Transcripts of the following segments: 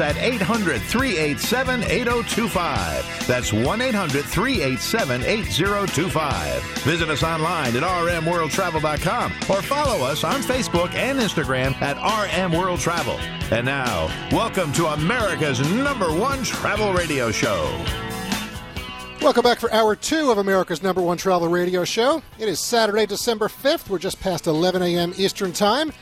At 800 387 8025. That's 1 800 387 8025. Visit us online at rmworldtravel.com or follow us on Facebook and Instagram at RM World Travel. And now, welcome to America's number one travel radio show. Welcome back for hour two of America's number one travel radio show. It is Saturday, December 5th. We're just past 11 a.m. Eastern Time.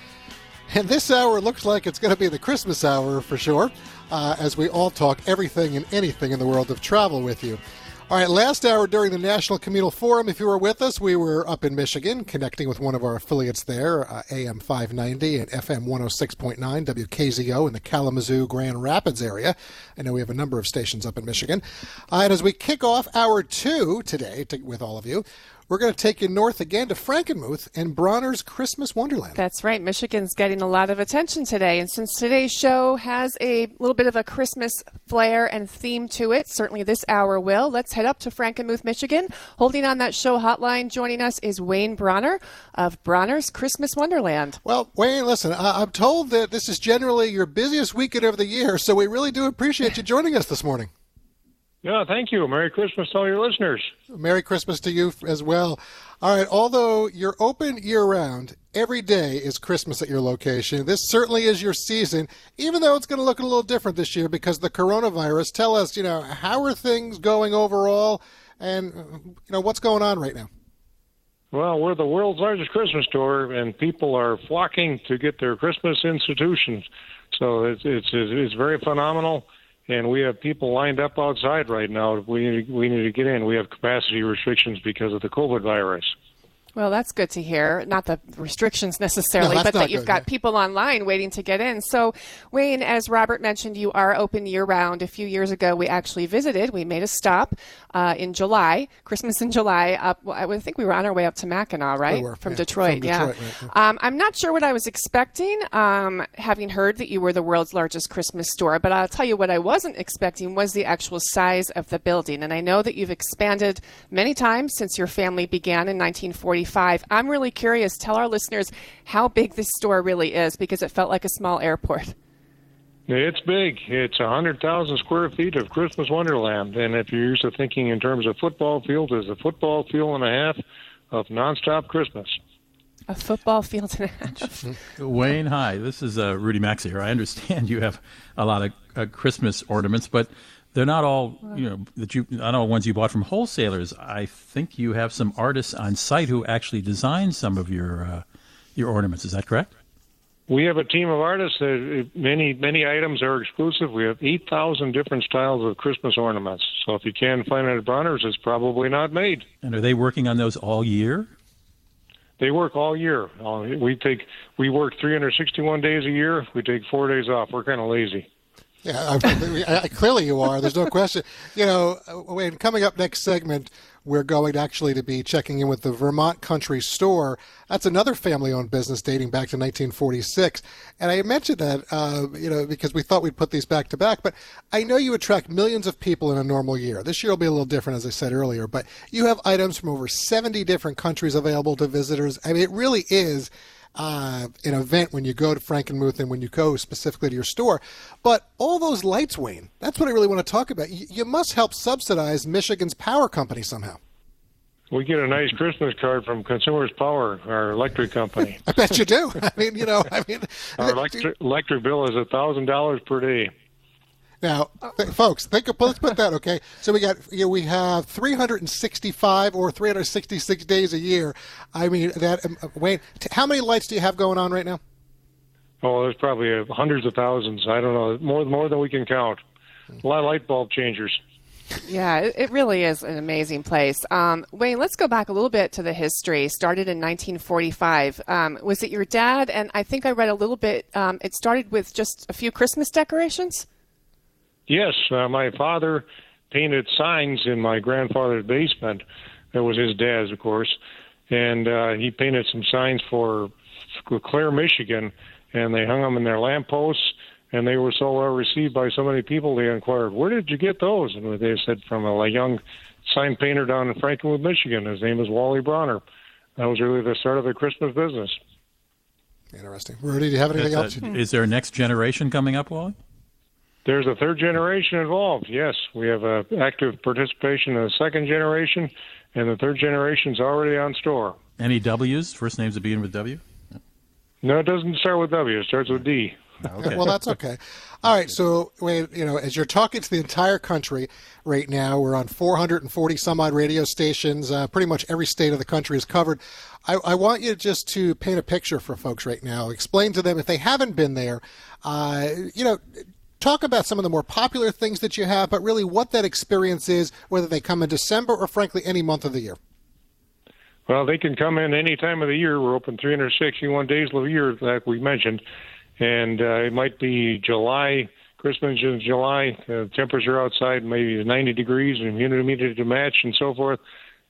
And this hour looks like it's going to be the Christmas hour for sure, uh, as we all talk everything and anything in the world of travel with you. All right, last hour during the National Communal Forum, if you were with us, we were up in Michigan connecting with one of our affiliates there, uh, AM 590 and FM 106.9, WKZO in the Kalamazoo, Grand Rapids area. I know we have a number of stations up in Michigan. Uh, and as we kick off hour two today to, with all of you, we're going to take you north again to Frankenmuth and Bronner's Christmas Wonderland. That's right. Michigan's getting a lot of attention today. And since today's show has a little bit of a Christmas flair and theme to it, certainly this hour will. Let's head up to Frankenmuth, Michigan. Holding on that show hotline, joining us is Wayne Bronner of Bronner's Christmas Wonderland. Well, Wayne, listen, I- I'm told that this is generally your busiest weekend of the year, so we really do appreciate you joining us this morning. Yeah, thank you. Merry Christmas to all your listeners. Merry Christmas to you as well. All right, although you're open year round, every day is Christmas at your location. This certainly is your season, even though it's going to look a little different this year because the coronavirus. Tell us, you know, how are things going overall and, you know, what's going on right now? Well, we're the world's largest Christmas store, and people are flocking to get their Christmas institutions. So it's it's it's very phenomenal and we have people lined up outside right now. We need, we need to get in. We have capacity restrictions because of the COVID virus. Well, that's good to hear. Not the restrictions necessarily, No, but that you've good, got yeah. people online waiting to get in. So, Wayne, as Robert mentioned, you are open year round. A few years ago, we actually visited. We made a stop uh, in July, Christmas in July. Up, well, I think we were on our way up to Mackinac, right? We were, from, yeah, Detroit, from yeah. Detroit, right, Um, I'm not sure what I was expecting, um, having heard that you were the world's largest Christmas store. But I'll tell you what I wasn't expecting was the actual size of the building. And I know that you've expanded many times since your family began in 1945. I'm really curious. Tell our listeners how big this store really is because it felt like a small airport. It's big. It's a hundred thousand square feet of Christmas Wonderland, and if you're used to thinking in terms of football fields, it's a football field and a half of nonstop Christmas. A football field and a half. Wayne, hi. This is uh, Rudy Maxa here. I understand you have a lot of uh, Christmas ornaments, but they're not all you know that you. I don't know ones you bought from wholesalers. I think you have some artists on site who actually design some of your uh, your ornaments. Is that correct? We have a team of artists. Uh, many many items are exclusive. We have eight thousand different styles of Christmas ornaments. So if you can't find it at Bronner's, it's probably not made. And are they working on those all year? They work all year. Uh, we take we work 361 days a year. We take four days off. We're kind of lazy. Yeah, I, I, clearly you are. There's no question. You know, uh, Wayne, coming up next segment, we're going to actually to be checking in with the Vermont Country Store. That's another family-owned business dating back to 1946. And I mentioned that, uh, you know, because we thought we'd put these back to back. But I know you attract millions of people in a normal year. This year will be a little different, as I said earlier. But you have items from over 70 different countries available to visitors. I mean, it really is uh, an event when you go to Frankenmuth and when you go specifically to your store. But all those lights, Wayne, that's what I really want to talk about. You, you must help subsidize Michigan's power company somehow. We get a nice Christmas card from Consumers Power, our electric company. I bet you do. I mean, you know, I mean, Our electric, electric bill is a thousand dollars per day. Now, th- folks, think of, let's put that okay. So we got you know, we have 365 or 366 days a year. I mean that. Um, uh, Wayne, t- how many lights do you have going on right now? Oh, there's probably uh, hundreds of thousands. I don't know, more more than we can count. A lot of light bulb changers. Yeah, it, it really is an amazing place. Um, Wayne, let's go back a little bit to the history. Started in 1945. Um, was it your dad? And I think I read a little bit. Um, it started with just a few Christmas decorations. Yes, uh, my father painted signs in my grandfather's basement. That was his dad's, of course, and uh, he painted some signs for Clare, Michigan, and they hung them in their lampposts. And they were so well received by so many people. They inquired, "Where did you get those?" And they said, "From a young sign painter down in Frankenmuth, Michigan. His name is Wally Bronner." That was really the start of the Christmas business. Interesting. Rudy, do you have anything else? A, is there a next generation coming up, Wally? There's a third generation involved. Yes, we have a active participation in the second generation, and the third generation is already on store. Any W's? First names that begin with W? No, it doesn't start with W. It starts with D. Okay. well, that's okay. All right. So, wait, you know, as you're talking to the entire country right now, we're on 440 some odd radio stations. Uh, pretty much every state of the country is covered. I, I, want you just to paint a picture for folks right now. Explain to them if they haven't been there. Uh, you know, talk about some of the more popular things that you have, but really what that experience is, whether they come in December or, frankly, any month of the year. Well, they can come in any time of the year. We're open 361 days of the year, like we mentioned and uh, it might be July, Christmas in July. Uh, temperature outside maybe 90 degrees and humidity to match and so forth.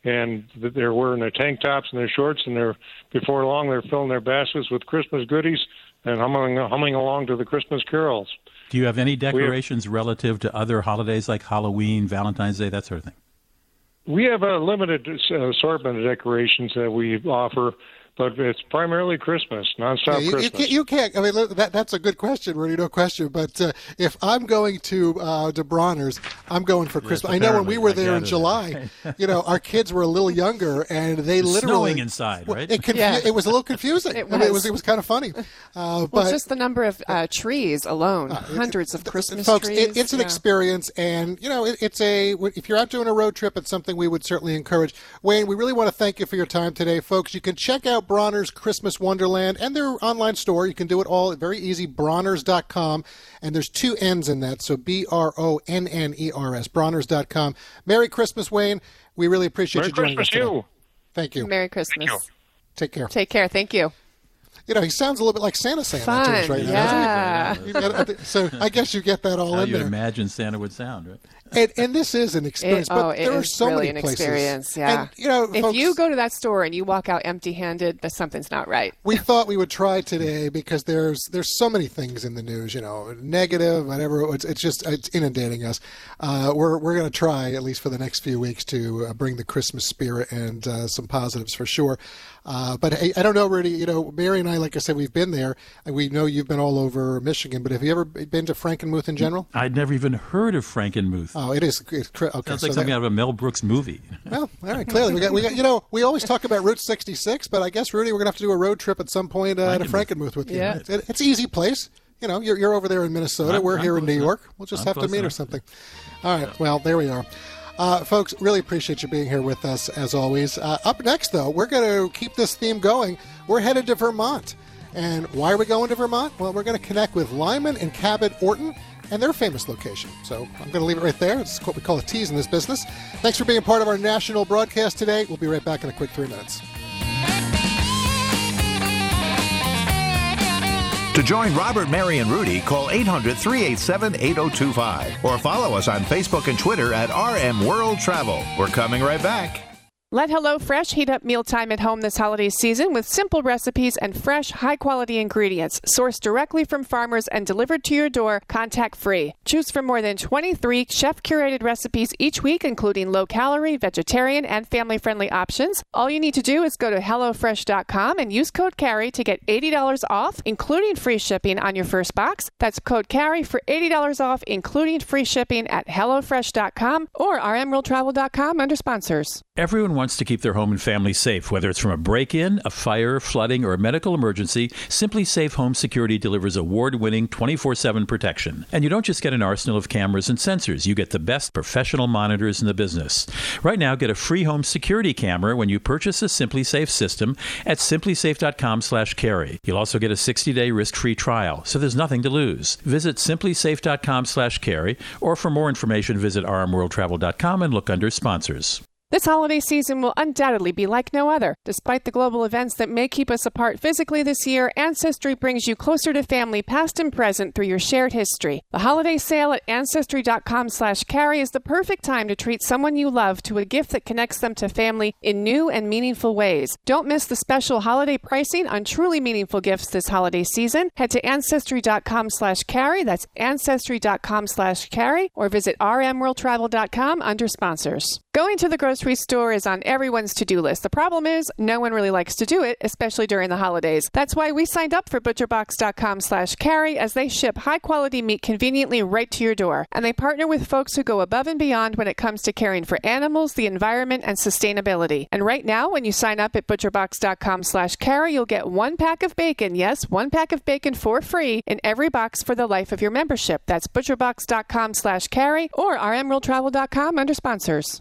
And they're wearing their tank tops and their shorts, and they're before long they're filling their baskets with Christmas goodies and humming humming along to the Christmas carols. Do you have any decorations relative to other holidays like Halloween, Valentine's Day, that sort of thing? We have a limited uh, assortment of decorations that we offer but it's primarily Christmas, nonstop yeah, you, Christmas. You, you, can't. I mean, that, that's a good question, Rudy. No question. But uh, if I'm going to uh, to Bronner's, I'm going for Christmas. Yes, I know when we were there in July, you know, our kids were a little younger, and they it's literally snowing inside, right? It, confu- yeah. it was a little confusing. it was. I mean, it was. It was kind of funny. Uh, well, just the number of uh, trees alone, uh, hundreds of Christmas folks, trees. it's an yeah. experience, and you know, it's a. If you're out doing a road trip, it's something we would certainly encourage. Wayne, we really want to thank you for your time today, folks. You can check out Bronner's Christmas Christmas Wonderland and their online store. You can do it all very easy, bronners.com. And there's two N's in that, so B R O N N E R S, bronners.com. Merry Christmas, Wayne. We really appreciate Merry you joining Christmas us today. You. Thank you. Merry Christmas. You. Take care. Take care. Thank you you know, he sounds a little bit like Santa saying Fun, that to us right yeah. now. so I guess you get that all How in you there. imagine Santa would sound, right? And, and this is an experience, it, but oh, there are so really many an places. Experience, yeah. And, you know, if folks, you go to that store and you walk out empty-handed, then something's not right. We thought we would try today because there's there's so many things in the news, you know, negative, whatever. It's, it's just it's inundating us. Uh, we're we're going to try at least for the next few weeks to uh, bring the Christmas spirit and uh, some positives for sure. Uh, but hey, I don't know, Rudy. You know, Mary and I, like I said, we've been there, and we know you've been all over Michigan. But have you ever been to Frankenmuth in general? I'd never even heard of Frankenmuth. Oh, it is. It's, okay, Sounds like so something that, out of a Mel Brooks movie. Well, all right. Clearly, we got we got. You know, we always talk about Route 66, but I guess Rudy, we're gonna have to do a road trip at some point uh, to Frankenmuth with you. Yeah. It's, it's an easy place. You know, you're, you're over there in Minnesota. I'm, we're I'm here in New enough. York. We'll just I'm have to meet enough. or something. All right. Well, there we are. Uh, folks, really appreciate you being here with us as always. Uh, up next, though, we're going to keep this theme going. We're headed to Vermont. And why are we going to Vermont? Well, we're going to connect with Lyman and Cabot Orton and their famous location. So I'm going to leave it right there. It's what we call a tease in this business. Thanks for being part of our national broadcast today. We'll be right back in a quick three minutes. To join Robert, Mary, and Rudy, call 800 387 8025 or follow us on Facebook and Twitter at RM World Travel. We're coming right back. Let HelloFresh heat up mealtime at home this holiday season with simple recipes and fresh, high quality ingredients sourced directly from farmers and delivered to your door contact free. Choose from more than 23 chef curated recipes each week, including low calorie, vegetarian, and family friendly options. All you need to do is go to HelloFresh.com and use code CAREY to get $80 off, including free shipping on your first box. That's code CAREY for $80 off, including free shipping at HelloFresh.com or RMWorldTravel.com under sponsors. Everyone wants to keep their home and family safe, whether it's from a break in, a fire, flooding, or a medical emergency. SimpliSafe Home Security delivers award winning 24 7 protection. And you don't just get an arsenal of cameras and sensors, you get the best professional monitors in the business. Right now, get a free home security camera when you purchase a SimpliSafe system at simplisafe.com/slash carey. You'll also get a 60 day risk free trial, so there's nothing to lose. Visit simplisafe.com/slash carey, or for more information, visit rmworldtravel.com and look under sponsors. This holiday season will undoubtedly be like no other. Despite the global events that may keep us apart physically this year, Ancestry brings you closer to family past and present through your shared history. The holiday sale at ancestry.com slash carey is the perfect time to treat someone you love to a gift that connects them to family in new and meaningful ways. Don't miss the special holiday pricing on truly meaningful gifts this holiday season. Head to ancestry.com slash carey, that's ancestry.com slash carey, or visit rmworldtravel.com under sponsors. Going to the grocery store is on everyone's to do list. The problem is, no one really likes to do it, especially during the holidays. That's why we signed up for butcherbox.com slash carey as they ship high quality meat conveniently right to your door. And they partner with folks who go above and beyond when it comes to caring for animals, the environment, and sustainability. And right now, when you sign up at butcherbox.com slash carey, you'll get one pack of bacon, yes, one pack of bacon for free in every box for the life of your membership. That's butcherbox.com slash carey or rmworldtravel.com under sponsors.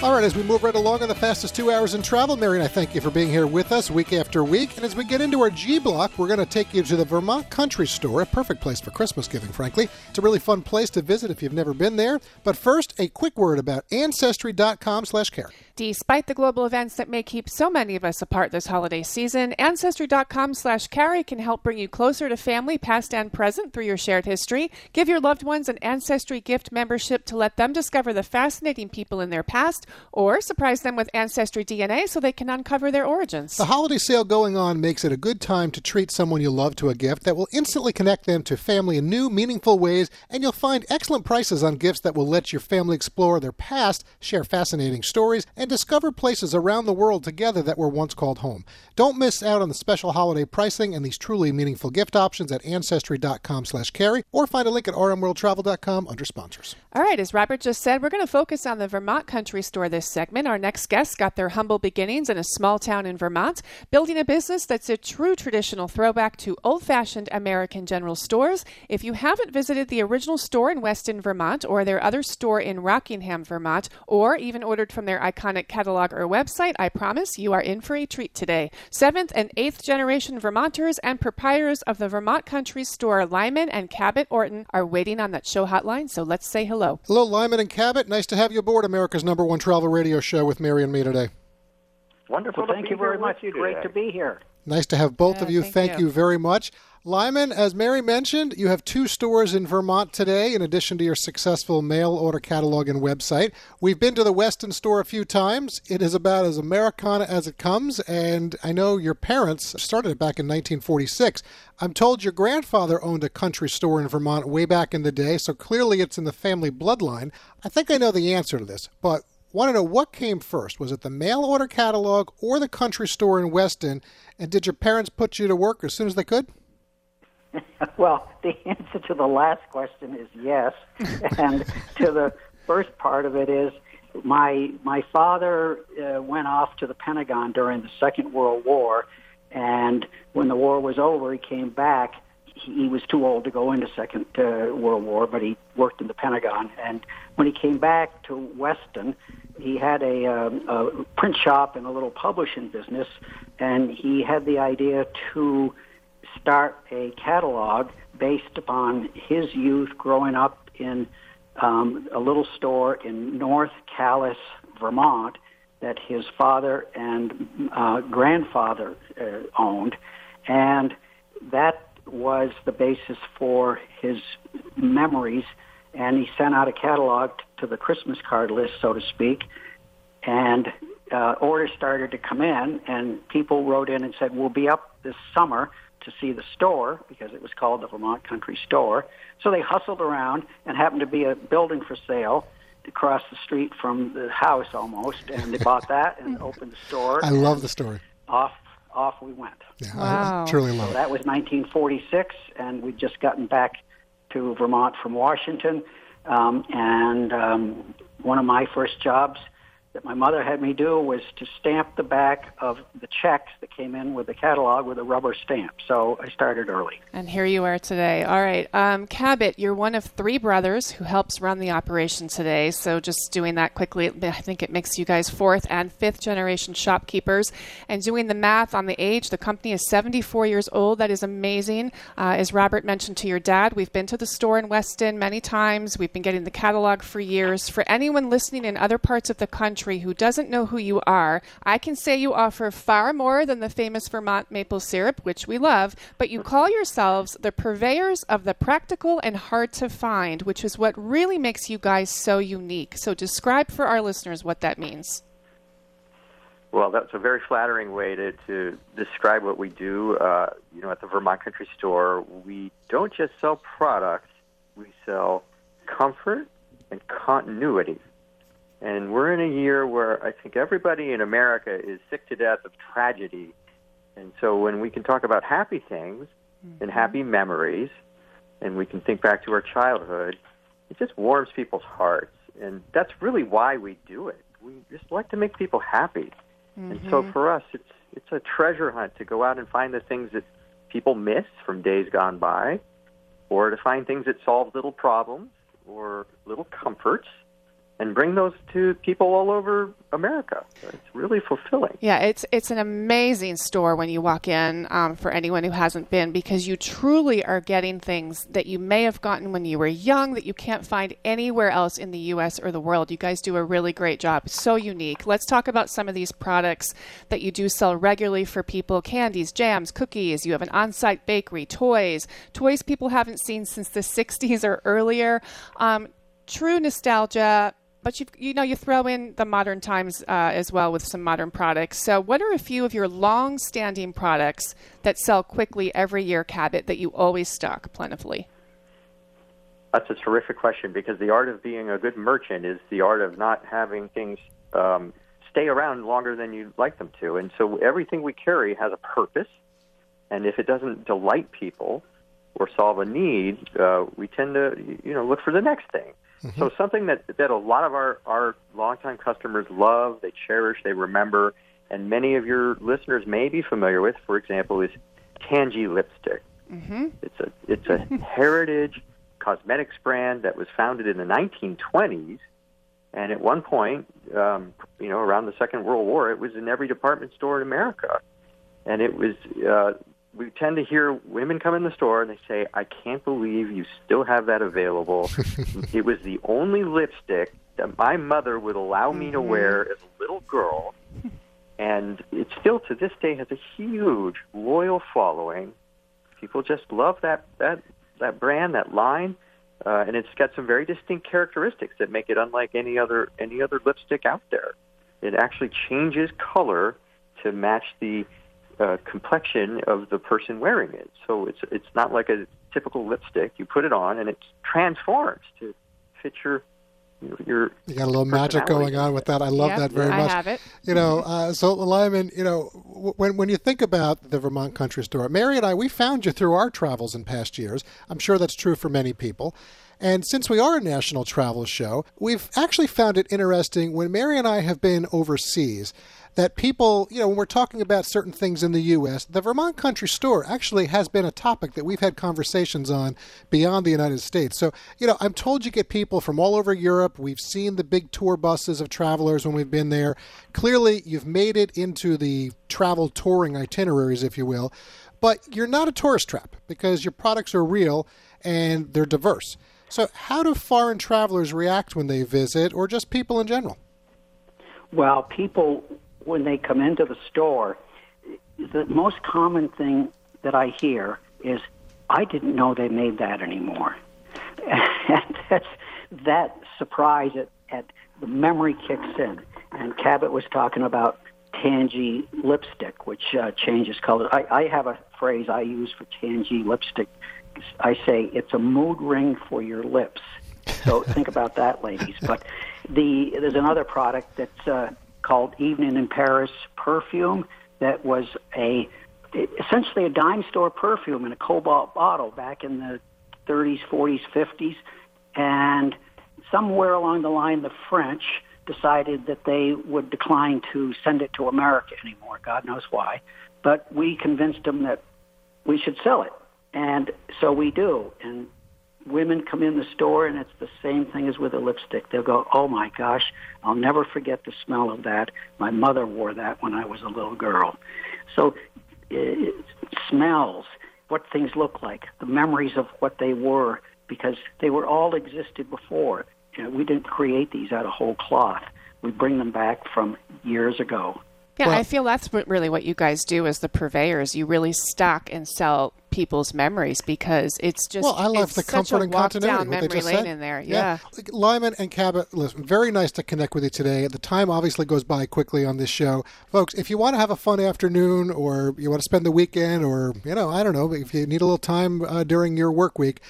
All right, as we move right along on the fastest two hours in travel, Mary and I thank you for being here with us week after week. And as we get into our G block, we're going to take you to the Vermont Country Store, a perfect place for Christmas giving, frankly. It's a really fun place to visit if you've never been there. But first, a quick word about Ancestry.com slash care. Despite the global events that may keep so many of us apart this holiday season, Ancestry.com slash carey can help bring you closer to family, past and present, through your shared history. Give your loved ones an Ancestry gift membership to let them discover the fascinating people in their past, or surprise them with Ancestry DNA so they can uncover their origins. The holiday sale going on makes it a good time to treat someone you love to a gift that will instantly connect them to family in new, meaningful ways, and you'll find excellent prices on gifts that will let your family explore their past, share fascinating stories, and discover places around the world together that were once called home. Don't miss out on the special holiday pricing and these truly meaningful gift options at ancestry.com slash carey or find a link at rmworldtravel.com under sponsors. All right, as Robert just said, we're going to focus on the Vermont Country Store this segment. Our next guest got their humble beginnings in a small town in Vermont, building a business that's a true traditional throwback to old-fashioned American general stores. If you haven't visited the original store in Weston, Vermont, or their other store in Rockingham, Vermont, or even ordered from their iconic catalog or website, I promise you are in for a treat today. Seventh and eighth generation Vermonters and proprietors of the Vermont Country Store, Lyman and Cabot Orton, are waiting on that show hotline, so let's say hello. Hello, Lyman and Cabot. Nice to have you aboard America's number one travel radio show with Mary and me today. Wonderful. Well, thank you very much. with you Great today. to be here. Nice to have both Yeah, of you. thank you. you. very much. Lyman, as Mary mentioned, you have two stores in Vermont today, in addition to your successful mail order catalog and website. We've been to the Weston store a few times. It is about as Americana as it comes, and I know your parents started it back in 1946. I'm told your grandfather owned a country store in Vermont way back in the day, so clearly it's in the family bloodline. I think I know the answer to this, but want to know what came first. Was it the mail order catalog or the country store in Weston? And did your parents put you to work as soon as they could? Well, the answer to the last question is yes, and to the first part of it is my my father uh, went off to the Pentagon during the Second World War, and when the war was over, he came back. He, he was too old to go into Second uh, World War, but he worked in the Pentagon. And when he came back to Weston, he had a, um, a print shop and a little publishing business, and he had the idea to start a catalog based upon his youth growing up in um, a little store in North Calais, Vermont, that his father and uh, grandfather uh, owned, and that was the basis for his memories. And he sent out a catalog t- to the Christmas card list, so to speak, and uh, orders started to come in, and people wrote in and said, "We'll be up this summer to see the store because it was called the Vermont Country Store." So they hustled around, and happened to be a building for sale across the street from the house almost, and they bought that and opened the store. I love the story. Off, off we went. Yeah, Wow. I truly love So it. that was 1946, and we'd just gotten back to Vermont from Washington. Um, and um, one of my first jobs that my mother had me do was to stamp the back of the checks that came in with the catalog with a rubber stamp. So I started early. And here you are today. All right. Um, Cabot, you're one of three brothers who helps run the operation today. So just doing that quickly, I think it makes you guys fourth and fifth generation shopkeepers. And doing the math on the age, the company is 74 years old. That is amazing. Uh, as Robert mentioned to your dad, we've been to the store in Weston many times. We've been getting the catalog for years. For anyone listening in other parts of the country, country who doesn't know who you are, I can say you offer far more than the famous Vermont maple syrup, which we love, but you call yourselves the purveyors of the practical and hard to find, which is what really makes you guys so unique. So describe for our listeners what that means. Well, that's a very flattering way to, to describe what we do. Uh, you know, at the Vermont Country Store, we don't just sell products; we sell comfort and continuity. And we're in a year where I think everybody in America is sick to death of tragedy. And so when we can talk about happy things mm-hmm. and happy memories, and we can think back to our childhood, it just warms people's hearts. And that's really why we do it. We just like to make people happy. Mm-hmm. And so mm-hmm. for us, it's it's a treasure hunt to go out and find the things that people miss from days gone by, or to find things that solve little problems or little comforts and bring those to people all over America. It's really fulfilling. Yeah, it's it's an amazing store when you walk in. Um, for anyone who hasn't been, because you truly are getting things that you may have gotten when you were young that you can't find anywhere else in the U.S. or the world. You guys do a really great job. So unique. Let's talk about some of these products that you do sell regularly for people: candies, jams, cookies. You have an on-site bakery, toys, toys people haven't seen since the '60s or earlier. Um, true nostalgia but you you know you throw in the modern times uh, as well with some modern products. So, what are a few of your long-standing products that sell quickly every year, Cabot, that you always stock plentifully? That's a terrific question because the art of being a good merchant is the art of not having things um, stay around longer than you'd like them to. And so, everything we carry has a purpose, and if it doesn't delight people or solve a need, uh, we tend to you know look for the next thing. Mm-hmm. So something that that a lot of our our longtime customers love, they cherish, they remember, and many of your listeners may be familiar with, for example, is Tangee lipstick. Mm-hmm. It's a it's a heritage cosmetics brand that was founded in the 1920s, and at one point, um, you know, around the Second World War, it was in every department store in America, and it was uh, we tend to hear women come in the store and they say, I can't believe you still have that available. it was the only lipstick that my mother would allow me to mm-hmm. wear as a little girl. And it still to this day has a huge loyal following. People just love that that that brand, that line, uh, and it's got some very distinct characteristics that make it unlike any other any other lipstick out there. It actually changes color to match the uh, complexion of the person wearing it. So it's it's not like a typical lipstick. You put it on and it transforms to fit your your you got a little magic going on with that. I love yep, that very much. I have it. You know, uh, so Lyman, you know, when when you think about the Vermont Country Store, Mary and I, we found you through our travels in past years. I'm sure that's true for many people. And since we are a national travel show, we've actually found it interesting when Mary and I have been overseas that people, you know, when we're talking about certain things in the U.S., the Vermont Country Store actually has been a topic that we've had conversations on beyond the United States. So, you know, I'm told you get people from all over Europe. We've seen the big tour buses of travelers when we've been there. Clearly, you've made it into the travel touring itineraries, if you will. But you're not a tourist trap because your products are real and they're diverse. So, how do foreign travelers react when they visit, or just people in general? Well, people when they come into the store, the most common thing that I hear is, "I didn't know they made that anymore," and that's that surprise at, at the memory kicks in. And Cabot was talking about Tangee lipstick, which uh, changes color. I, I have a phrase I use for Tangee lipstick. I say it's a mood ring for your lips. So think about that, ladies. But the there's another product that's uh, called Evening in Paris perfume that was a essentially a dime store perfume in a cobalt bottle back in the 30s, 40s, 50s, and somewhere along the line, the French decided that they would decline to send it to America anymore. God knows why. But we convinced them that we should sell it. And so we do. And women come in the store and it's the same thing as with a lipstick. They'll go, "Oh my gosh, I'll never forget the smell of that. My mother wore that when I was a little girl." So it, smells, what things look like, the memories of what they were because they were all existed before. You know, we didn't create these out of whole cloth. We bring them back from years ago. Yeah, well, I feel that's what, really what you guys do as the purveyors. You really stock and sell people's memories because it's just well, I love the comfort and continuity. Down memory lane said. in there, yeah. yeah. Lyman and Cabot, listen, very nice to connect with you today. The time obviously goes by quickly on this show, folks. If you want to have a fun afternoon, or you want to spend the weekend, or you know, I don't know, if you need a little time uh, during your work week.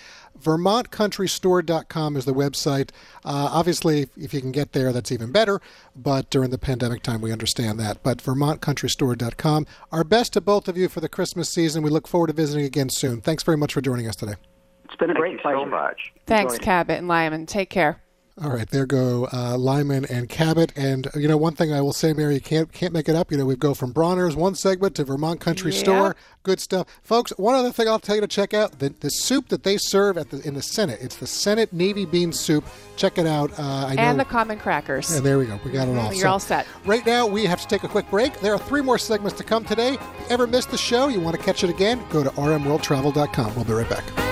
VermontCountryStore.com is the website. Uh, obviously, if you can get there, that's even better. But during the pandemic time, we understand that. But VermontCountryStore.com. Our best to both of you for the Christmas season. We look forward to visiting again soon. Thanks very much for joining us today. It's been a great pleasure. so much. Thanks, Cabot and Lyman. Take care. All right, there go uh, Lyman and Cabot. And you know, one thing I will say, Mary, you can't can't make it up. You know, we go from Bronner's one segment to Vermont Country yeah. Store. Good stuff, folks. One other thing I'll tell you to check out the, the soup that they serve at the in the Senate. It's the Senate navy bean soup. Check it out. Uh, I and know, the common crackers. And there we go. We got it all. You're so, all set. Right now, we have to take a quick break. There are three more segments to come today. If you Ever missed the show? You want to catch it again? Go to rmworldtravel.com. We'll be right back.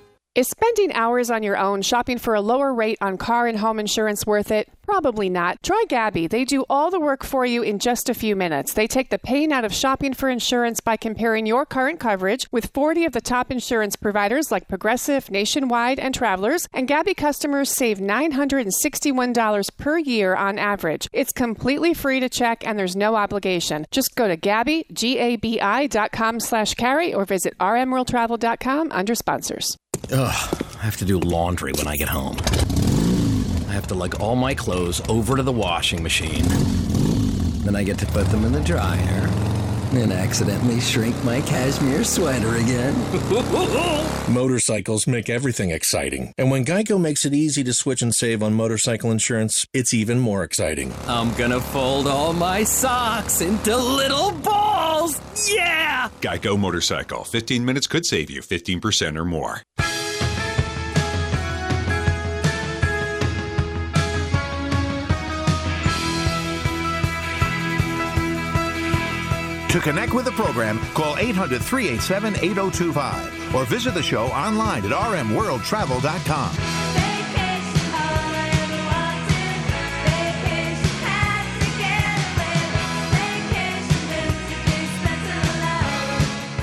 Is spending hours on your own shopping for a lower rate on car and home insurance worth it? Probably not. Try Gabi. They do all the work for you in just a few minutes. They take the pain out of shopping for insurance by comparing your current coverage with 40 of the top insurance providers like Progressive, Nationwide, and Travelers, and Gabi customers save $961 per year on average. It's completely free to check and there's no obligation. Just go to Gabi, G-A-B-I dot com slash carey or visit rmworldtravel.com under sponsors. Ugh, I have to do laundry when I get home. I have to lug all my clothes over to the washing machine. Then I get to put them in the dryer. And accidentally shrink my cashmere sweater again. Motorcycles make everything exciting. And when Geico makes it easy to switch and save on motorcycle insurance, it's even more exciting. I'm gonna fold all my socks into little balls! Yeah! Geico Motorcycle. 15 minutes could save you 15% or more. To connect with the program, call 800 387 8025 or visit the show online at rmworldtravel.com.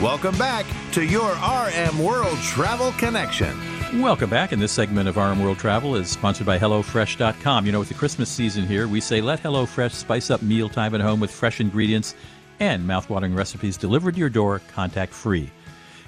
Welcome back to your RM World Travel Connection. Welcome back. And this segment of RM World Travel is sponsored by HelloFresh.com. You know, with the Christmas season here, we say let HelloFresh spice up mealtime at home with fresh ingredients and mouthwatering recipes delivered to your door contact free.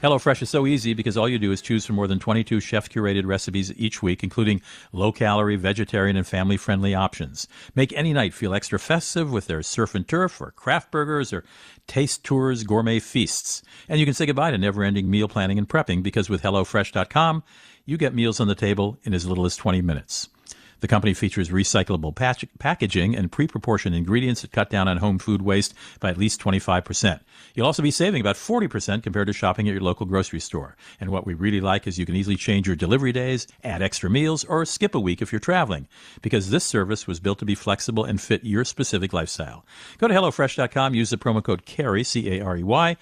HelloFresh is so easy because all you do is choose from more than 22 chef curated recipes each week, including low calorie, vegetarian, and family friendly options. Make any night feel extra festive with their surf and turf, or craft burgers, or taste tours, gourmet feasts. And you can say goodbye to never ending meal planning and prepping because with HelloFresh.com, you get meals on the table in as little as 20 minutes. The company features recyclable packaging and pre proportioned ingredients that cut down on home food waste by at least 25%. You'll also be saving about 40% compared to shopping at your local grocery store. And what we really like is you can easily change your delivery days, add extra meals, or skip a week if you're traveling, because this service was built to be flexible and fit your specific lifestyle. Go to HelloFresh.com, use the promo code CAREY, C A R E Y,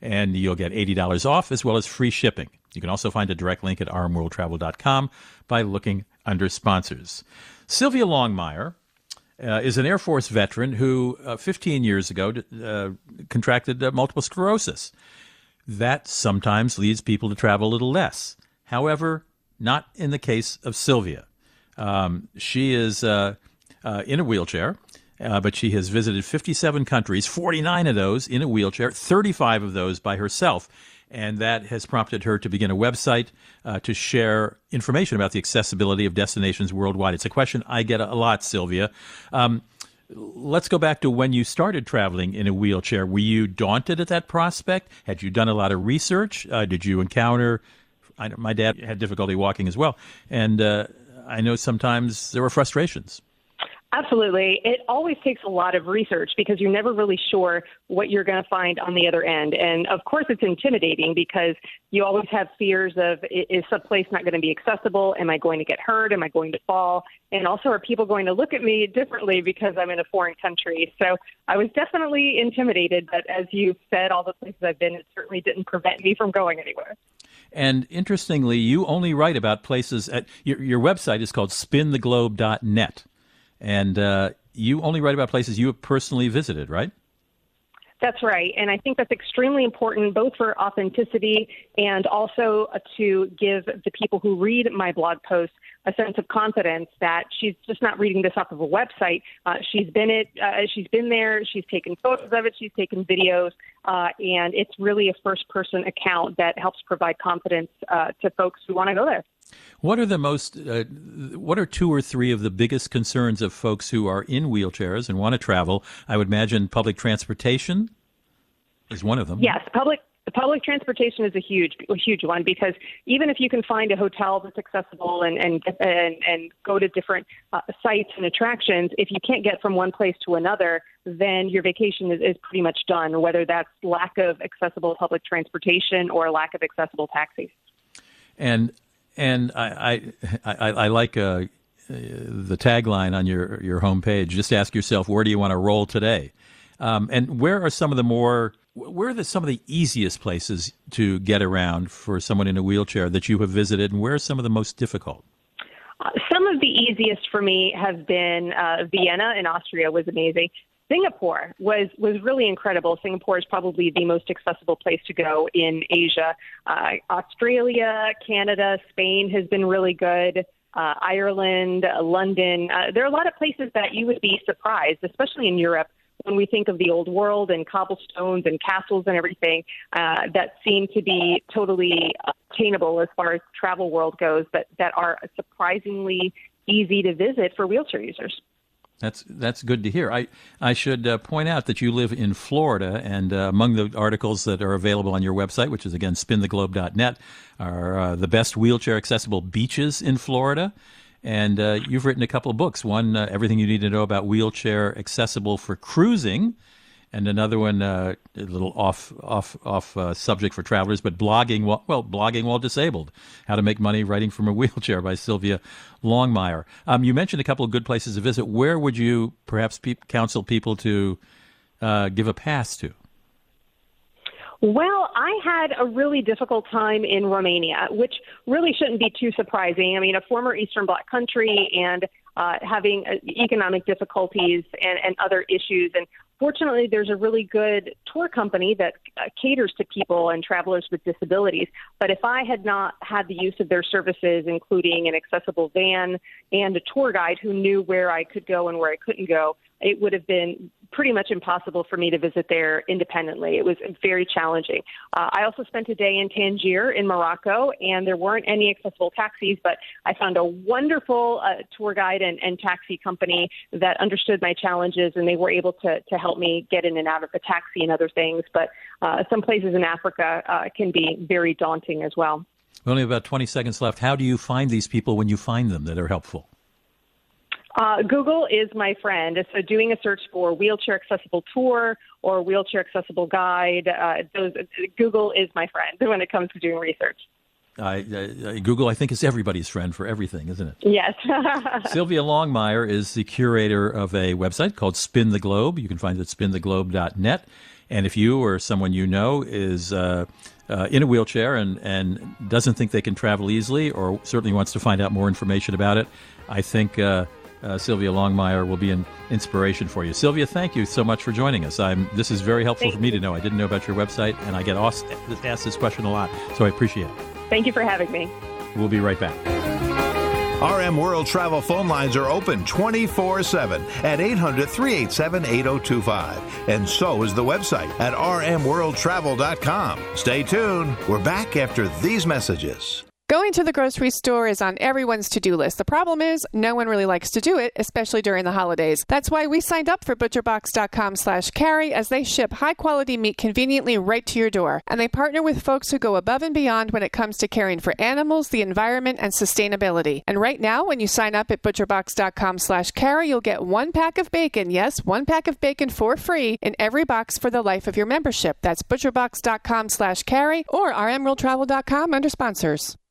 and you'll get $80 off as well as free shipping. You can also find a direct link at rmworldtravel.com by looking under sponsors. Sylvia Longmire uh, is an Air Force veteran who, uh, 15 years ago, uh, contracted uh, multiple sclerosis. That sometimes leads people to travel a little less. However, not in the case of Sylvia. Um, she is uh, uh, in a wheelchair. but she has visited 57 countries, 49 of those in a wheelchair, 35 of those by herself and that has prompted her to begin a website uh, to share information about the accessibility of destinations worldwide. It's a question I get a lot, Sylvia. Um, let's go back to when you started traveling in a wheelchair. Were you daunted at that prospect? Had you done a lot of research? Uh, did you encounter? I, my dad had difficulty walking as well, and uh, I know sometimes there were frustrations. Absolutely. It always takes a lot of research because you're never really sure what you're going to find on the other end. And of course, it's intimidating because you always have fears of is some place not going to be accessible? Am I going to get hurt? Am I going to fall? And also, are people going to look at me differently because I'm in a foreign country? So I was definitely intimidated. But as you said, all the places I've been, it certainly didn't prevent me from going anywhere. And interestingly, you only write about places at your, your website is called spintheglobe.net. And uh, you only write about places you have personally visited, right? That's right. And I think that's extremely important, both for authenticity and also uh, to give the people who read my blog posts a sense of confidence that she's just not reading this off of a website. Uh, she's been it. Uh, she's been there. She's taken photos of it. She's taken videos, uh, and it's really a first-person account that helps provide confidence uh, to folks who want to go there. What are the most? Uh, what are two or three of the biggest concerns of folks who are in wheelchairs and want to travel? I would imagine public transportation is one of them. Yes, public public transportation is a huge a huge one because even if you can find a hotel that's accessible and and and, and go to different uh, sites and attractions if you can't get from one place to another then your vacation is, is pretty much done whether that's lack of accessible public transportation or lack of accessible taxis and and I I, I, I like uh, the tagline on your your homepage. Just ask yourself, where do you want to roll today? Um, and where are some of the more where are the, some of the easiest places to get around for someone in a wheelchair that you have visited, and where are some of the most difficult? Uh, some of the easiest for me have been uh, Vienna in Austria was amazing. Singapore was was really incredible. Singapore is probably the most accessible place to go in Asia. Uh, Australia, Canada, Spain has been really good. Uh, Ireland, uh, London. Uh, there are a lot of places that you would be surprised, especially in Europe, when we think of the old world and cobblestones and castles and everything uh, that seem to be totally attainable as far as travel world goes, but that are surprisingly easy to visit for wheelchair users. That's that's good to hear. I I should uh, point out that you live in Florida, and uh, among the articles that are available on your website, which is again spintheglobe.net, are uh, the best wheelchair accessible beaches in Florida. And uh, you've written a couple of books. One, uh, everything you need to know about wheelchair accessible for cruising, and another one uh, a little off off off uh, subject for travelers, but blogging while well blogging while disabled, how to make money writing from a wheelchair by Sylvia Longmire. Um, you mentioned a couple of good places to visit. Where would you perhaps pe- counsel people to uh, give a pass to? Well, I had a really difficult time in Romania, which really shouldn't be too surprising. I mean, a former Eastern Bloc country and uh, having uh, economic difficulties and, and other issues. And fortunately, there's a really good tour company that uh, caters to people and travelers with disabilities. But if I had not had the use of their services, including an accessible van and a tour guide who knew where I could go and where I couldn't go, it would have been pretty much impossible for me to visit there independently. It was very challenging. Uh, I also spent a day in Tangier in Morocco, and there weren't any accessible taxis, but I found a wonderful uh, tour guide and, and taxi company that understood my challenges, and they were able to, to help me get in and out of a taxi and other things. But uh, some places in Africa uh, can be very daunting as well. Only about 20 seconds left. How do you find these people when you find them that are helpful? Uh, Google is my friend. So doing a search for wheelchair accessible tour or wheelchair accessible guide, uh, those, Google is my friend when it comes to doing research. I, I, Google, I think, is everybody's friend for everything, isn't it? Yes. Sylvia Longmire is the curator of a website called Spin the Globe. You can find it at spintheglobe.net. And if you or someone you know is uh, uh, in a wheelchair and, and doesn't think they can travel easily, or certainly wants to find out more information about it, I think uh, uh, Sylvia Longmire will be an inspiration for you. Sylvia, thank you so much for joining us. I'm, this is very helpful thank for me to know. I didn't know about your website, and I get asked, asked this question a lot, so I appreciate it. Thank you for having me. We'll be right back. RM World Travel phone lines are open 24 7 at 800 387 8025. And so is the website at rmworldtravel.com. Stay tuned. We're back after these messages. Going to the grocery store is on everyone's to do list. The problem is, no one really likes to do it, especially during the holidays. That's why we signed up for butcherbox.com slash carey as they ship high quality meat conveniently right to your door. And they partner with folks who go above and beyond when it comes to caring for animals, the environment, and sustainability. And right now, when you sign up at butcherbox.com slash carey, you'll get one pack of bacon, yes, one pack of bacon for free in every box for the life of your membership. That's butcherbox.com slash carey or rmworldtravel.com under sponsors.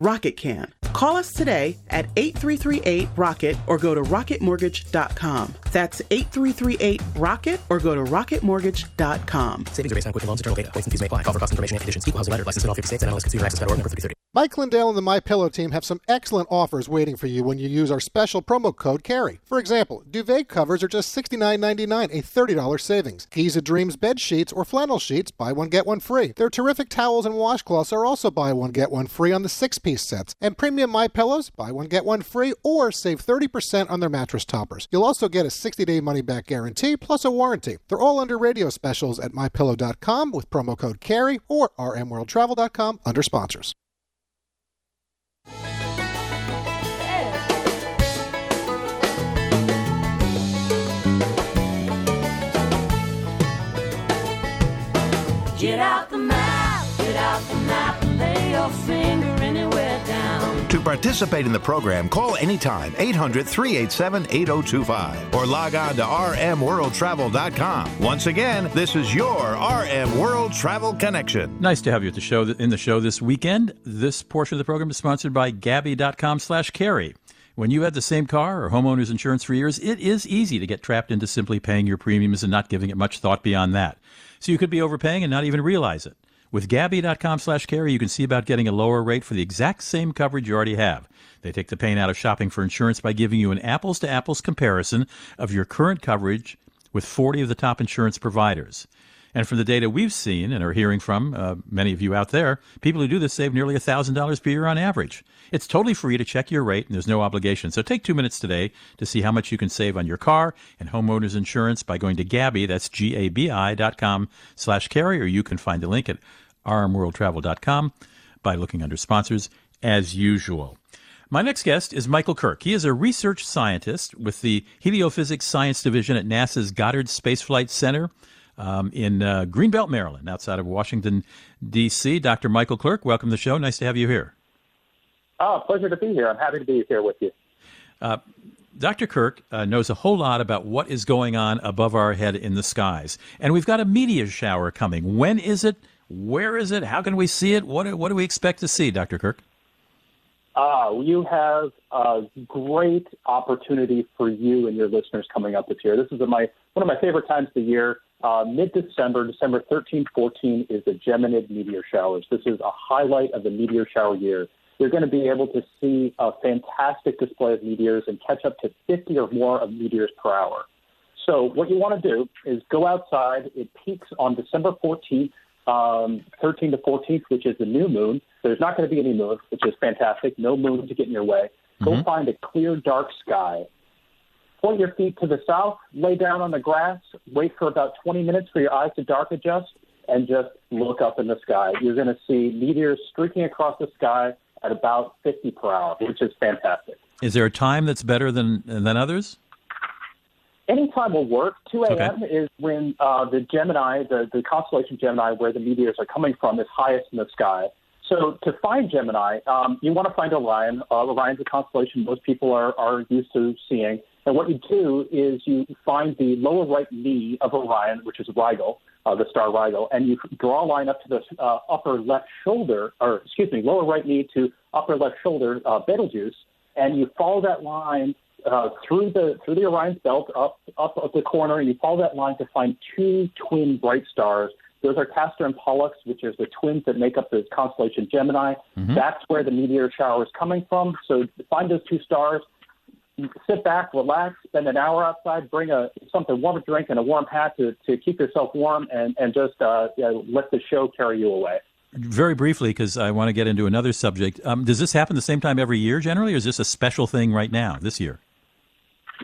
Rocket can. Call us today at 8338 Rocket or go to rocketmortgage.com. That's 8338 Rocket or go to rocketmortgage.com. Savings are based on Quicken Loans, internal data. Points and fees may apply. Call for cost information and conditions. Equal housing letter. License in all 50 states and MLS Consumer Access.org number 3030. Mike Lindell and the My Pillow team have some excellent offers waiting for you when you use our special promo code CAREY. For example, duvet covers are just $69.99, a $30 savings. Keys Giza Dreams bed sheets or flannel sheets, buy one get one free. Their terrific towels and washcloths are also buy one get one free on the six-piece sets. And premium My Pillows, buy one get one free or save 30% on their mattress toppers. You'll also get a 60-day money-back guarantee plus a warranty. They're all under radio specials at mypillow.com with promo code CAREY or rmworldtravel.com under sponsors. Get out To participate in the program, call anytime 800 387 8025 or log on to rmworldtravel.com. Once again, this is your RM World Travel Connection. Nice to have you at the show in the show this weekend. This portion of the program is sponsored by Gabi.com slash carey. When you had the same car or homeowner's insurance for years, it is easy to get trapped into simply paying your premiums and not giving it much thought beyond that. So you could be overpaying and not even realize it. With Gabi.com slash carey, you can see about getting a lower rate for the exact same coverage you already have. They take the pain out of shopping for insurance by giving you an apples to apples comparison of your current coverage with 40 of the top insurance providers. And from the data we've seen and are hearing from uh, many of you out there, people who do this save nearly $1,000 per year on average. It's totally free to check your rate and there's no obligation. So take two minutes today to see how much you can save on your car and homeowners insurance by going to Gabi, that's G-A-B-I dot com slash carey, or you can find the link at rmworldtravel.com by looking under sponsors as usual. My next guest is Michael Kirk. He is a research scientist with the Heliophysics Science Division at NASA's Goddard Space Flight Center um, in uh, Greenbelt, Maryland, outside of Washington, D.C. Dr. Michael Kirk, welcome to the show. Nice to have you here. Oh, pleasure to be here. I'm happy to be here with you. Uh, Dr. Kirk uh, knows a whole lot about what is going on above our head in the skies. And we've got a meteor shower coming. When is it? Where is it? How can we see it? What, what do we expect to see, Dr. Kirk? Uh, you have a great opportunity for you and your listeners coming up this year. This is my one of my favorite times of the year. Uh, Mid-December, December 13, 14, is the Geminid meteor showers. This is a highlight of the meteor shower year. You're going to be able to see a fantastic display of meteors and catch up to 50 or more of meteors per hour. So what you want to do is go outside. It peaks on December 14th, um, 13 to 14th, which is the new moon. There's not going to be any moon, which is fantastic. No moon to get in your way. Go Mm-hmm. find a clear, dark sky. Point your feet to the south, lay down on the grass, wait for about 20 minutes for your eyes to dark adjust, and just look up in the sky. You're going to see meteors streaking across the sky at about 50 per hour, which is fantastic. Is there a time that's better than than others? Any time will work. 2 Okay. a.m. is when uh, the Gemini, the, the constellation Gemini, where the meteors are coming from, is highest in the sky. So to find Gemini, um, you want to find Orion. Uh, Orion's a constellation most people are, are used to seeing. And what you do is you find the lower right knee of Orion, which is Rigel, uh, the star Rigel, and you draw a line up to the uh, upper left shoulder, or excuse me, lower right knee to upper left shoulder, uh, Betelgeuse, and you follow that line uh, through the through the Orion's belt up up up the corner, and you follow that line to find two twin bright stars. Those are Castor and Pollux, which is the twins that make up the constellation Gemini. Mm-hmm. That's where the meteor shower is coming from. So find those two stars, sit back, relax, spend an hour outside, bring a something warm to drink and a warm hat to, to keep yourself warm, and and just uh, you know, let the show carry you away. Very briefly, because I want to get into another subject. Um, does this happen the same time every year generally, or is this a special thing right now, this year?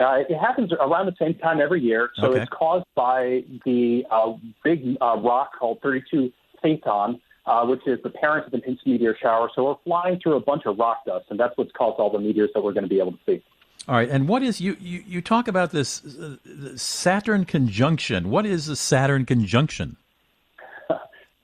Uh, it happens around the same time every year, so Okay. it's caused by the uh, big uh, rock called 32 Phaethon, uh, which is the parent of the Pince meteor shower. So we're flying through a bunch of rock dust, and that's what's caused all the meteors that we're going to be able to see. All right, and what is you you, you talk about this uh, Saturn conjunction? What is a Saturn conjunction?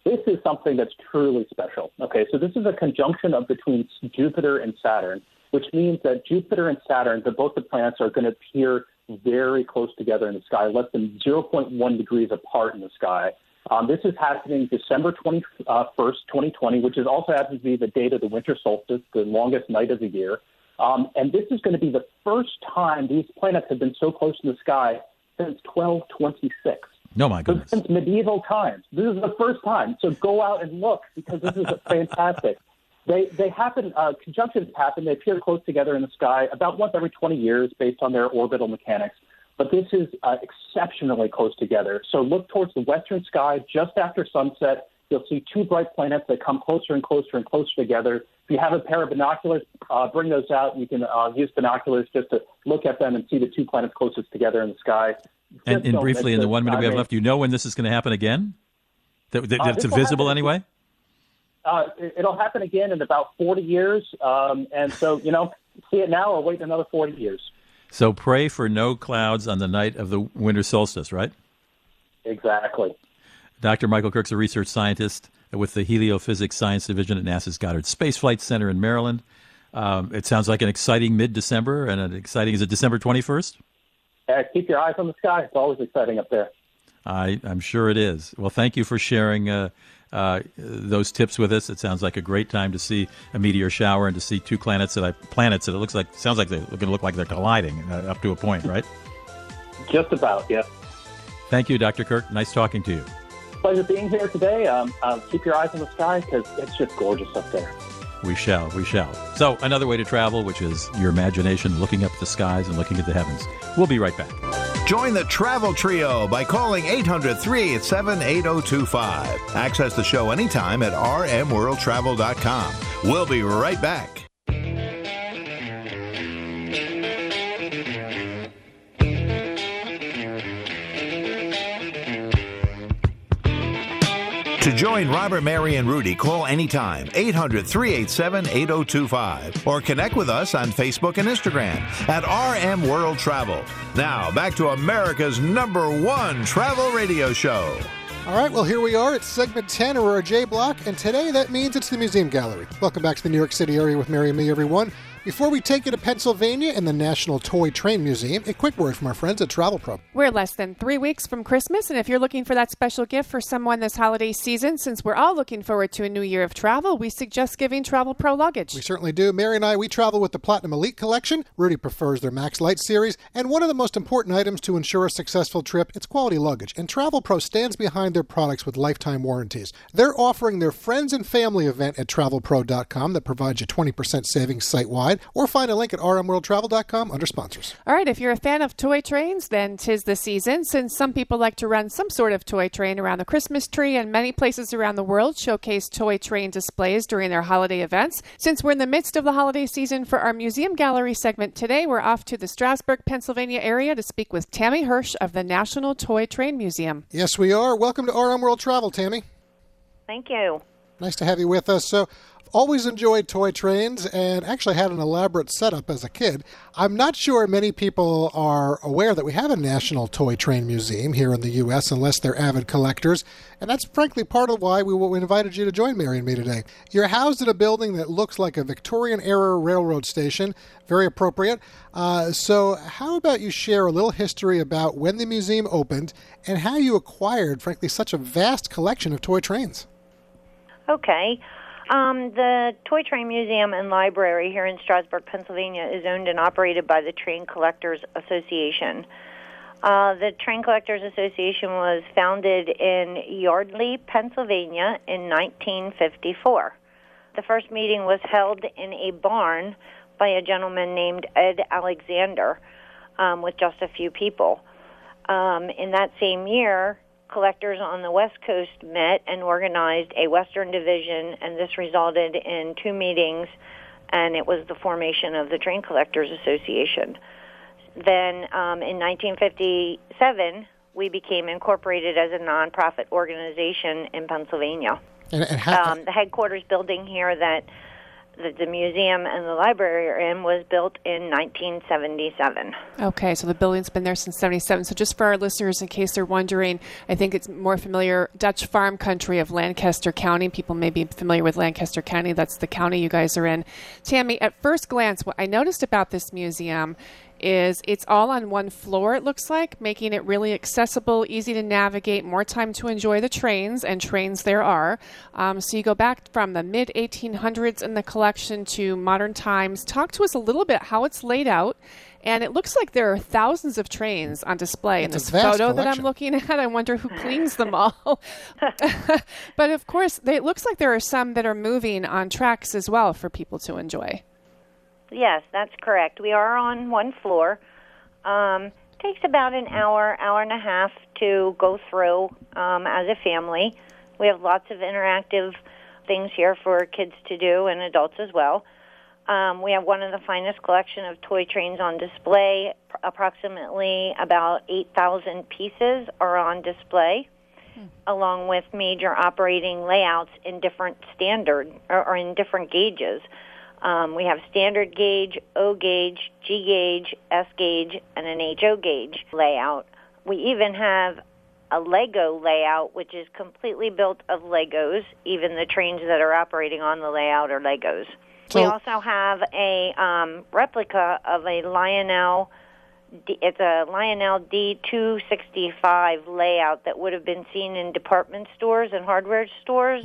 This is something that's truly special. Okay, so this is a conjunction of between Jupiter and Saturn, which means that Jupiter and Saturn, the both the planets, are going to appear very close together in the sky, less than 0.1 degrees apart in the sky. Um, this is happening December 21st, 2020, which is also happens to be the date of the winter solstice, the longest night of the year. Um, and this is going to be the first time these planets have been so close in the sky since 1226. No, my goodness. Since medieval times. This is the first time. So go out and look because this is fantastic. They they happen uh, conjunctions happen. They appear close together in the sky about once every 20 years based on their orbital mechanics. But this is uh, exceptionally close together. So look towards the western sky just after sunset. You'll see two bright planets that come closer and closer and closer together. If you have a pair of binoculars, uh, bring those out. You can uh, use binoculars just to look at them and see the two planets closest together in the sky. And, Just and don't briefly, in the one minute we have left, do you know when this is going to happen again? That, that, Uh, that's visible anyway. Uh, it- it'll happen again in about 40 years. Um, and so, you know, see it now or wait another 40 years. So pray for no clouds on the night of the winter solstice, right? Exactly. Dr. Michael Kirk's a research scientist with the Heliophysics Science Division at NASA's Goddard Space Flight Center in Maryland. Um, it sounds like an exciting mid-December, and an exciting is it December twenty first? Uh, keep your eyes on the sky. It's always exciting up there. I, I'm sure it is. Well, thank you for sharing uh, uh, those tips with us. It sounds like a great time to see a meteor shower and to see two planets that I planets that it looks like sounds like they're going to look like they're colliding uh, up to a point, right? Just about, yeah. Thank you, Dr. Kirk. Nice talking to you. Pleasure being here today. Um, uh, keep your eyes on the sky because it's just gorgeous up there. We shall, we shall. So, another way to travel, which is your imagination looking up at the skies and looking at the heavens. We'll be right back. Join the Travel Trio by calling 800 387 8025. Access the show anytime at rmworldtravel.com. We'll be right back. To join Robert, Mary, and Rudy, call anytime 800 387 8025 or connect with us on Facebook and Instagram at RM World Travel. Now, back to America's number one travel radio show. All right, well, here we are at segment 10 of our J block, and today that means it's the Museum Gallery. Welcome back to the New York City area with Mary and me, everyone. Before we take you to Pennsylvania and the National Toy Train Museum, a quick word from our friends at Travel Pro. We're less than three weeks from Christmas, and if you're looking for that special gift for someone this holiday season, since we're all looking forward to a new year of travel, we suggest giving Travel Pro luggage. We certainly do. Mary and I, we travel with the Platinum Elite Collection. Rudy prefers their Maxlite series. And one of the most important items to ensure a successful trip, it's quality luggage. And Travel Pro stands behind their products with lifetime warranties. They're offering their Friends and Family event at travelpro.com that provides you 20% savings site wide, or find a link at rmworldtravel.com under sponsors. All right, if you're a fan of toy trains, then tis the season, since some people like to run some sort of toy train around the Christmas tree, and many places around the world showcase toy train displays during their holiday events. Since we're in the midst of the holiday season for our museum gallery segment today, we're off to the Strasburg, Pennsylvania area to speak with Tammy Hirsch of the National Toy Train Museum. Yes, we are. Welcome to RM World Travel, Tammy. Thank you. Nice to have you with us. So, I've always enjoyed toy trains and actually had an elaborate setup as a kid. I'm not sure many people are aware that we have a National Toy Train Museum here in the U.S., unless they're avid collectors. And that's frankly part of why we we invited you to join Mary and me today. You're housed in a building that looks like a Victorian era railroad station, very appropriate. Uh, so, how about you share a little history about when the museum opened and how you acquired, frankly, such a vast collection of toy trains? Okay. Um, the Toy Train Museum and Library here in Strasburg, Pennsylvania, is owned and operated by the Train Collectors Association. Uh, the Train Collectors Association was founded in Yardley, Pennsylvania in 1954. The first meeting was held in a barn by a gentleman named Ed Alexander um, with just a few people. Um, in that same year, collectors on the West Coast met and organized a Western division, and this resulted in two meetings, and it was the formation of the Train Collectors Association. Then um, in 1957, we became incorporated as a nonprofit organization in Pennsylvania. And, and how, Um, the headquarters building here that the, the museum and the library are in was built in 1977. Okay, so the building's been there since 77. So, just for our listeners, in case they're wondering, I think it's more familiar Dutch farm country of Lancaster County. People may be familiar with Lancaster County. That's the county you guys are in. Tammy, at first glance, what I noticed about this museum is it's all on one floor, it looks like, making it really accessible, easy to navigate, more time to enjoy the trains, and trains there are. Um, so you go back from the mid 1800s in the collection to modern times. Talk to us a little bit how it's laid out. And it looks like there are thousands of trains on display in It's a this vast photo that I'm looking at. I wonder who cleans them all. but of course, they, it looks like there are some that are moving on tracks as well for people to enjoy. Yes, that's correct. We are on one floor. Um, takes about an hour, hour and a half to go through um, as a family. We have lots of interactive things here for kids to do and adults as well. Um, we have one of the finest collection of toy trains on display. Approximately about 8,000 pieces are on display, along with major operating layouts in different standard or, or in different gauges. Um, we have standard gauge, O gauge, G gauge, S gauge, and an HO gauge layout. We even have a Lego layout, which is completely built of Legos. Even the trains that are operating on the layout are Legos. we also have a um, replica of a Lionel. D- It's a Lionel D265 layout that would have been seen in department stores and hardware stores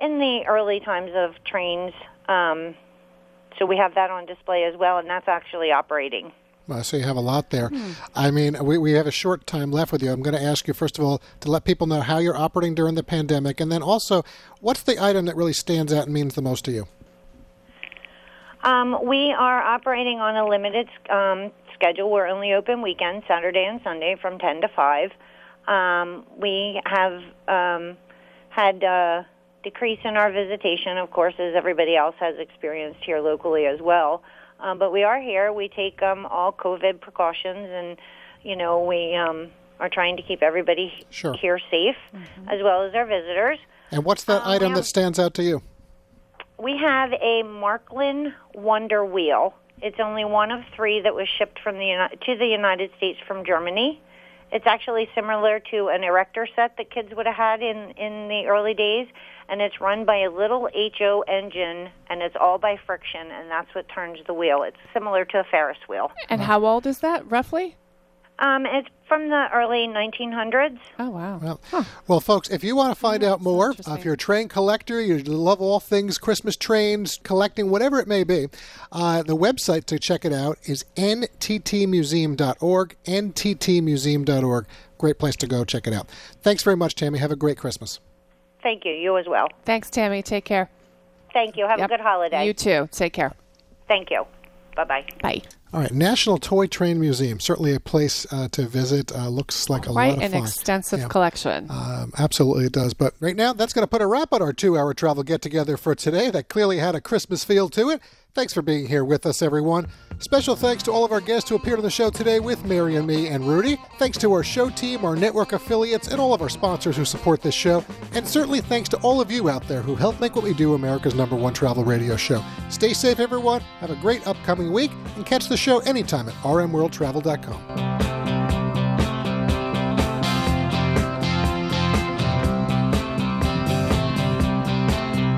in the early times of trains. Um, so we have that on display as well, and that's actually operating. Uh, so you have a lot there. I mean, we, we have a short time left with you. I'm going to ask you, first of all, to let people know how you're operating during the pandemic, and then also, what's the item that really stands out and means the most to you? Um, we are operating on a limited um, schedule. We're only open weekends, Saturday and Sunday, from 10 to 5. Um, we have um, had a decrease in our visitation, of course, as everybody else has experienced here locally as well. Um, but we are here. We take um, all COVID precautions, and you know we um, are trying to keep everybody Sure. here safe, as well as our visitors. And what's that Um, item have- that stands out to you? We have a Marklin Wonder Wheel. It's only one of three that was shipped from the Uni- to the United States from Germany, It's actually similar to an erector set that kids would have had in in the early days, and it's run by a little HO engine, and it's all by friction, and that's what turns the wheel. It's similar to a Ferris wheel. And how old is that, roughly? Um, it's from the early 1900s. Oh wow! Well, well, folks, if you want to find out more, uh, if you're a train collector, you love all things Christmas trains, collecting, whatever it may be, uh, the website to check it out is nttmuseum.org. nttmuseum.org. Great place to go. Check it out. Thanks very much, Tammy. Have a great Christmas. Thank you. You as well. Thanks, Tammy. Take care. Thank you. Have Yep. a good holiday. You too. Take care. Thank you. Bye bye bye. All right, National Toy Train Museum, certainly a place uh, to visit. Uh, looks like a Quite lot of an fun. extensive Yeah. collection. Um, absolutely, it does. But right now, that's going to put a wrap on our two hour travel get together for today. That clearly had a Christmas feel to it. Thanks for being here with us, everyone. Special thanks to all of our guests who appeared on the show today with Mary and me and Rudy. Thanks to our show team, our network affiliates, and all of our sponsors who support this show. And certainly thanks to all of you out there who help make what we do America's number one travel radio show. Stay safe, everyone. Have a great upcoming week and catch the show anytime at rmworldtravel.com.